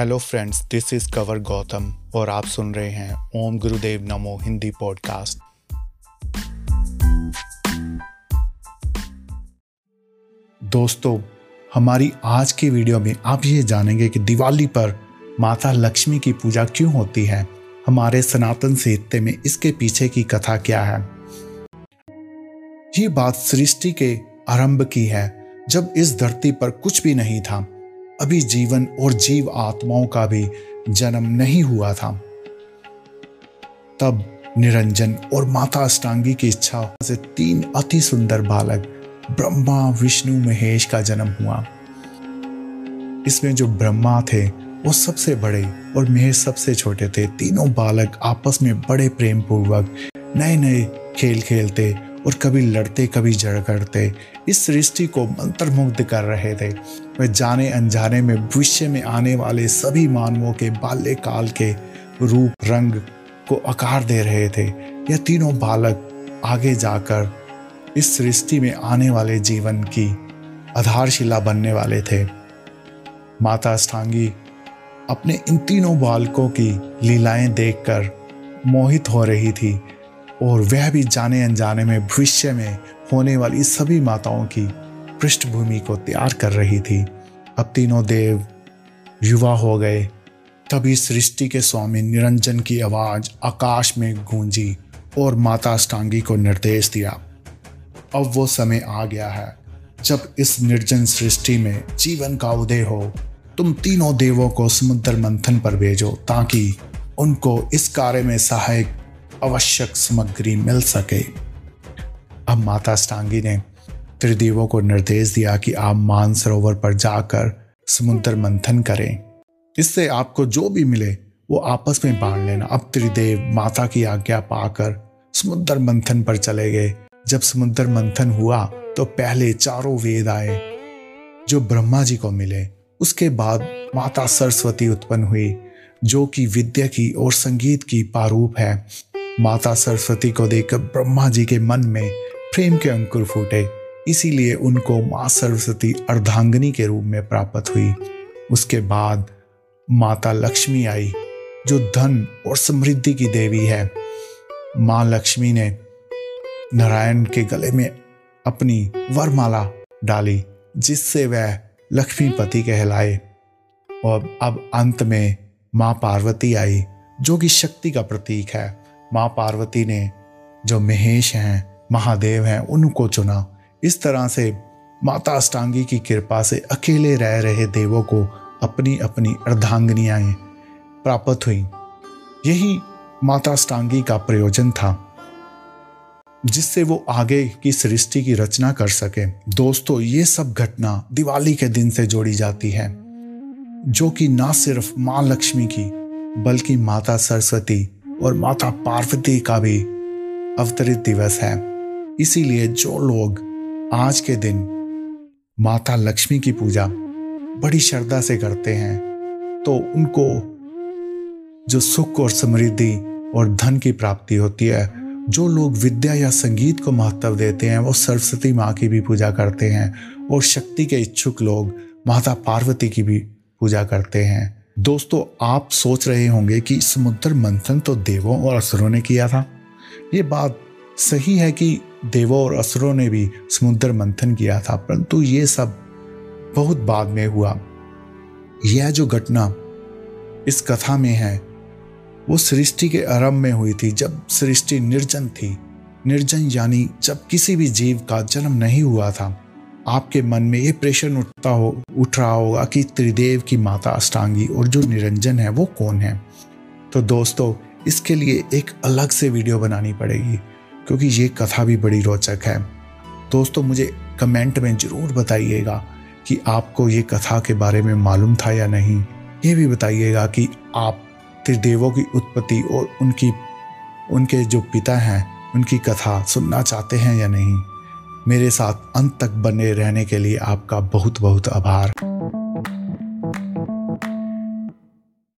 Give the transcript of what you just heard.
Hello friends this is Kavar Gautam और आप सुन रहे हैं ओम गुरुदेव नमो हिंदी पॉडकास्ट दोस्तों, हमारी आज की वीडियो में आप ये जानेंगे कि दिवाली पर माता लक्ष्मी की पूजा क्यों होती है? हमारे सनातन साहित्य में इसके पीछे की कथा क्या है? ये बात सृष्टि के आरंभ की है, जब इस धरती पर कुछ भी नहीं था। अभी जीवन और जीव आत्माओं का भी जन्म नहीं हुआ था। तब निरंजन और माता अष्टांगी की इच्छा से तीन अति सुंदर बालक ब्रह्मा, विष्णु, महेश का जन्म हुआ। इसमें जो ब्रह्मा थे, वो सबसे बड़े और महेश सबसे छोटे थे। तीनों बालक आपस में बड़े प्रेम पूर्वक नए नए खेल खेलते और कभी लड़ते, कभी झगड़ते इस सृष्टि को मंत्रमुग्ध कर रहे थे। वे जाने अनजाने में भविष्य में आने वाले सभी मानवों के बाल्यकाल के रूप, रंग को आकार दे रहे थे। यह तीनों बालक आगे जाकर इस सृष्टि में आने वाले जीवन की आधारशिला बनने वाले थे। माता अष्टांगी अपने इन तीनों बालकों की लीलाएँ देखकर मोहित हो रही थी। और वह भी जाने अनजाने में, भविष्य में होने वाली सभी माताओं की पृष्ठभूमि को तैयार कर रही थी। अब तीनों देव युवा हो गए। तभी सृष्टि के स्वामी निरंजन की आवाज़ आकाश में गूंजी और माता अष्टांगी को निर्देश दिया। अब वो समय आ गया है। जब इस निर्जन सृष्टि में जीवन का उदय हो, तुम तीनों देवों को समुद्र मंथन पर भेजो ताकि उनको इस कार्य में सहायक आवश्यक सामग्री मिल सके। अब माता स्टांगी ने त्रिदेवों को निर्देश दिया कि आप मान सरोवर पर जाकर समुद्र मंथन करें। इससे आपको जो भी मिले, वो आपस में बांट लेना। अब त्रिदेव माता की आज्ञा पाकर समुद्र मंथन पर चले गए। जब समुद्र मंथन हुआ तो पहले चारों वेद आए, जो ब्रह्मा जी को मिले। उसके बाद माता सरस्वती उत्पन्न हुई, जो कि विद्या की और संगीत की पारूप है। माता सरस्वती को देखकर ब्रह्मा जी के मन में प्रेम के अंकुर फूटे। इसीलिए उनको माँ सरस्वती अर्धांगनी के रूप में प्राप्त हुई। उसके बाद माता लक्ष्मी आई, जो धन और समृद्धि की देवी है। माँ लक्ष्मी ने नारायण के गले में अपनी वरमाला डाली, जिससे वह लक्ष्मीपति कहलाए। और अब अंत में माँ पार्वती आई, जो कि शक्ति का प्रतीक है। माँ पार्वती ने जो महेश हैं, महादेव हैं, उनको चुना। इस तरह से माता अष्टांगी की कृपा से अकेले रह रहे देवों को अपनी अपनी अर्धांगनियाएँ प्राप्त हुई। यही माता अष्टांगी का प्रयोजन था, जिससे वो आगे की सृष्टि की रचना कर सके। दोस्तों, ये सब घटना दिवाली के दिन से जोड़ी जाती है, जो कि ना सिर्फ़ माँ लक्ष्मी की, बल्कि माता सरस्वती और माता पार्वती का भी अवतरित दिवस है। इसीलिए जो लोग आज के दिन माता लक्ष्मी की पूजा बड़ी श्रद्धा से करते हैं तो उनको जो सुख और समृद्धि और धन की प्राप्ति होती है, जो लोग विद्या या संगीत को महत्व देते हैं, वो सरस्वती माँ की भी पूजा करते हैं और शक्ति के इच्छुक लोग माता पार्वती की भी पूजा करते हैं। दोस्तों, आप सोच रहे होंगे कि समुद्र मंथन तो देवों और असुरों ने किया था। ये बात सही है कि देवों और असुरों ने भी समुद्र मंथन किया था, परंतु ये सब बहुत बाद में हुआ। यह जो घटना इस कथा में है, वो सृष्टि के आरंभ में हुई थी, जब सृष्टि निर्जन थी। निर्जन यानी जब किसी भी जीव का जन्म नहीं हुआ था। आपके मन में ये प्रश्न उठता हो, उठ रहा होगा कि त्रिदेव की माता अष्टांगी और जो निरंजन है वो कौन है? तो दोस्तों, इसके लिए एक अलग से वीडियो बनानी पड़ेगी, क्योंकि ये कथा भी बड़ी रोचक है। दोस्तों, मुझे कमेंट में ज़रूर बताइएगा कि आपको ये कथा के बारे में मालूम था या नहीं। ये भी बताइएगा कि आप त्रिदेवों की उत्पत्ति और उनकी, उनके जो पिता हैं, उनकी कथा सुनना चाहते हैं या नहीं। मेरे साथ अंत तक बने रहने के लिए आपका बहुत बहुत आभार।